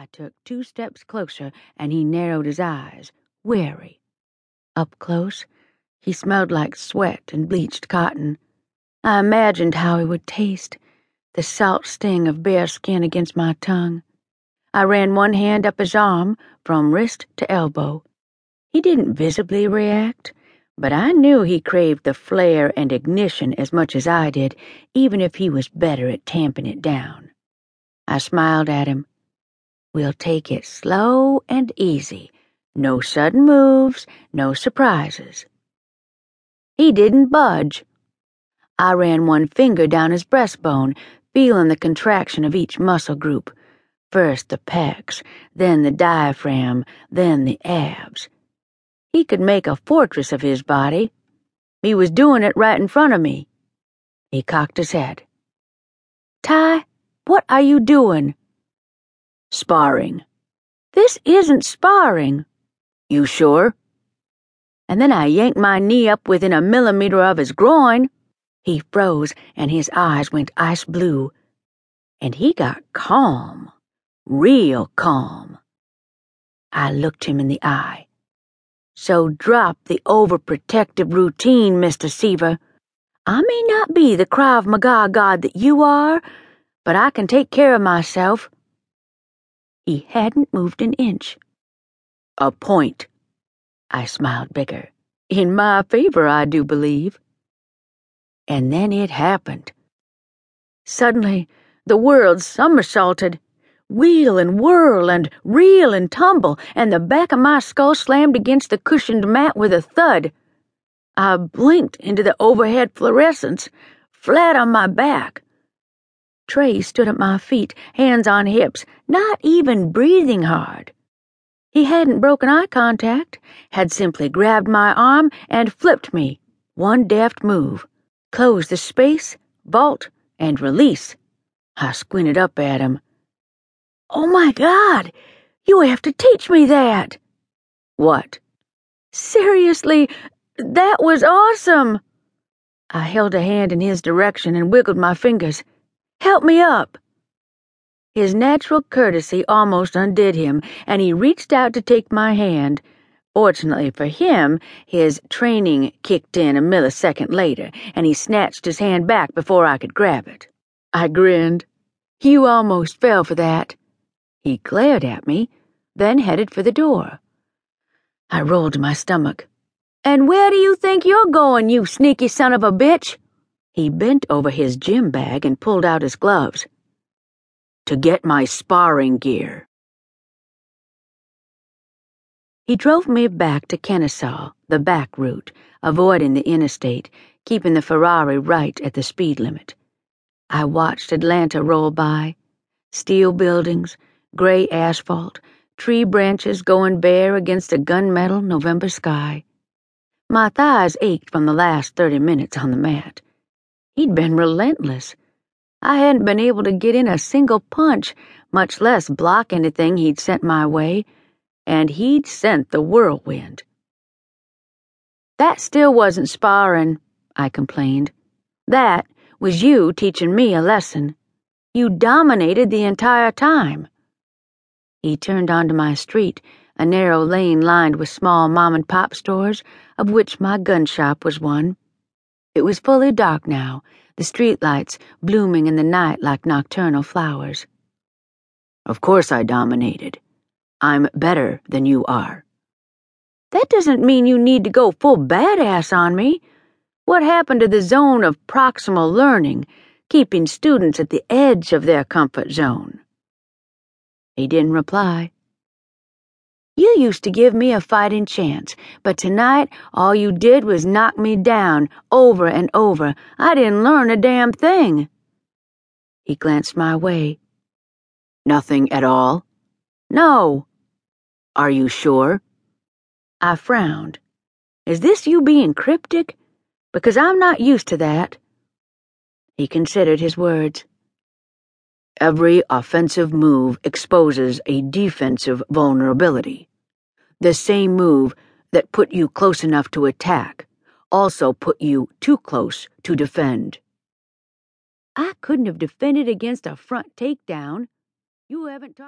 I took two steps closer, and he narrowed his eyes, wary. Up close, he smelled like sweat and bleached cotton. I imagined how he would taste, the salt sting of bare skin against my tongue. I ran one hand up his arm, from wrist to elbow. He didn't visibly react, but I knew he craved the flare and ignition as much as I did, even if he was better at tamping it down. I smiled at him. We'll take it slow and easy. No sudden moves, no surprises. He didn't budge. I ran one finger down his breastbone, feeling the contraction of each muscle group. First the pecs, then the diaphragm, then the abs. He could make a fortress of his body. He was doing it right in front of me. He cocked his head. Tai, what are you doing? Sparring. This isn't sparring. You sure? And then I yanked my knee up within a millimeter of his groin. He froze and his eyes went ice blue. And he got calm, real calm. I looked him in the eye. So drop the overprotective routine, Mr. Seaver. I may not be the Krav Maga god that you are, but I can take care of myself. He hadn't moved an inch. A point. I smiled bigger. In my favor, I do believe. And then it happened. Suddenly, the world somersaulted wheel and whirl and reel and tumble, and the back of my skull slammed against the cushioned mat with a thud. I blinked into the overhead fluorescence, flat on my back. Trey stood at my feet, hands on hips, not even breathing hard. He hadn't broken eye contact, had simply grabbed my arm and flipped me. One deft move. Close the space, vault, and release. I squinted up at him. Oh my God! You have to teach me that! What? Seriously, that was awesome! I held a hand in his direction and wiggled my fingers. Help me up! His natural courtesy almost undid him, and he reached out to take my hand. Fortunately for him, his training kicked in a millisecond later, and he snatched his hand back before I could grab it. I grinned. You almost fell for that. He glared at me, then headed for the door. I rolled my stomach. And where do you think you're going, you sneaky son of a bitch? He bent over his gym bag and pulled out his gloves. To get my sparring gear. He drove me back to Kennesaw, the back route, avoiding the interstate, keeping the Ferrari right at the speed limit. I watched Atlanta roll by. Steel buildings, gray asphalt, tree branches going bare against a gunmetal November sky. My thighs ached from the last thirty minutes on the mat. He'd been relentless. I hadn't been able to get in a single punch, much less block anything he'd sent my way, and he'd sent the whirlwind. That still wasn't sparring, I complained. That was you teaching me a lesson. You dominated the entire time. He turned onto my street, a narrow lane lined with small mom and pop stores, of which my gun shop was one. It was fully dark now, the streetlights blooming in the night like nocturnal flowers. Of course I dominated. I'm better than you are. That doesn't mean you need to go full badass on me. What happened to the zone of proximal learning, keeping students at the edge of their comfort zone? He didn't reply. You used to give me a fighting chance, but tonight all you did was knock me down over and over. I didn't learn a damn thing. He glanced my way. Nothing at all? No. Are you sure? I frowned. Is this you being cryptic? Because I'm not used to that. He considered his words. Every offensive move exposes a defensive vulnerability. The same move that put you close enough to attack also put you too close to defend. I couldn't have defended against a front takedown. You haven't taught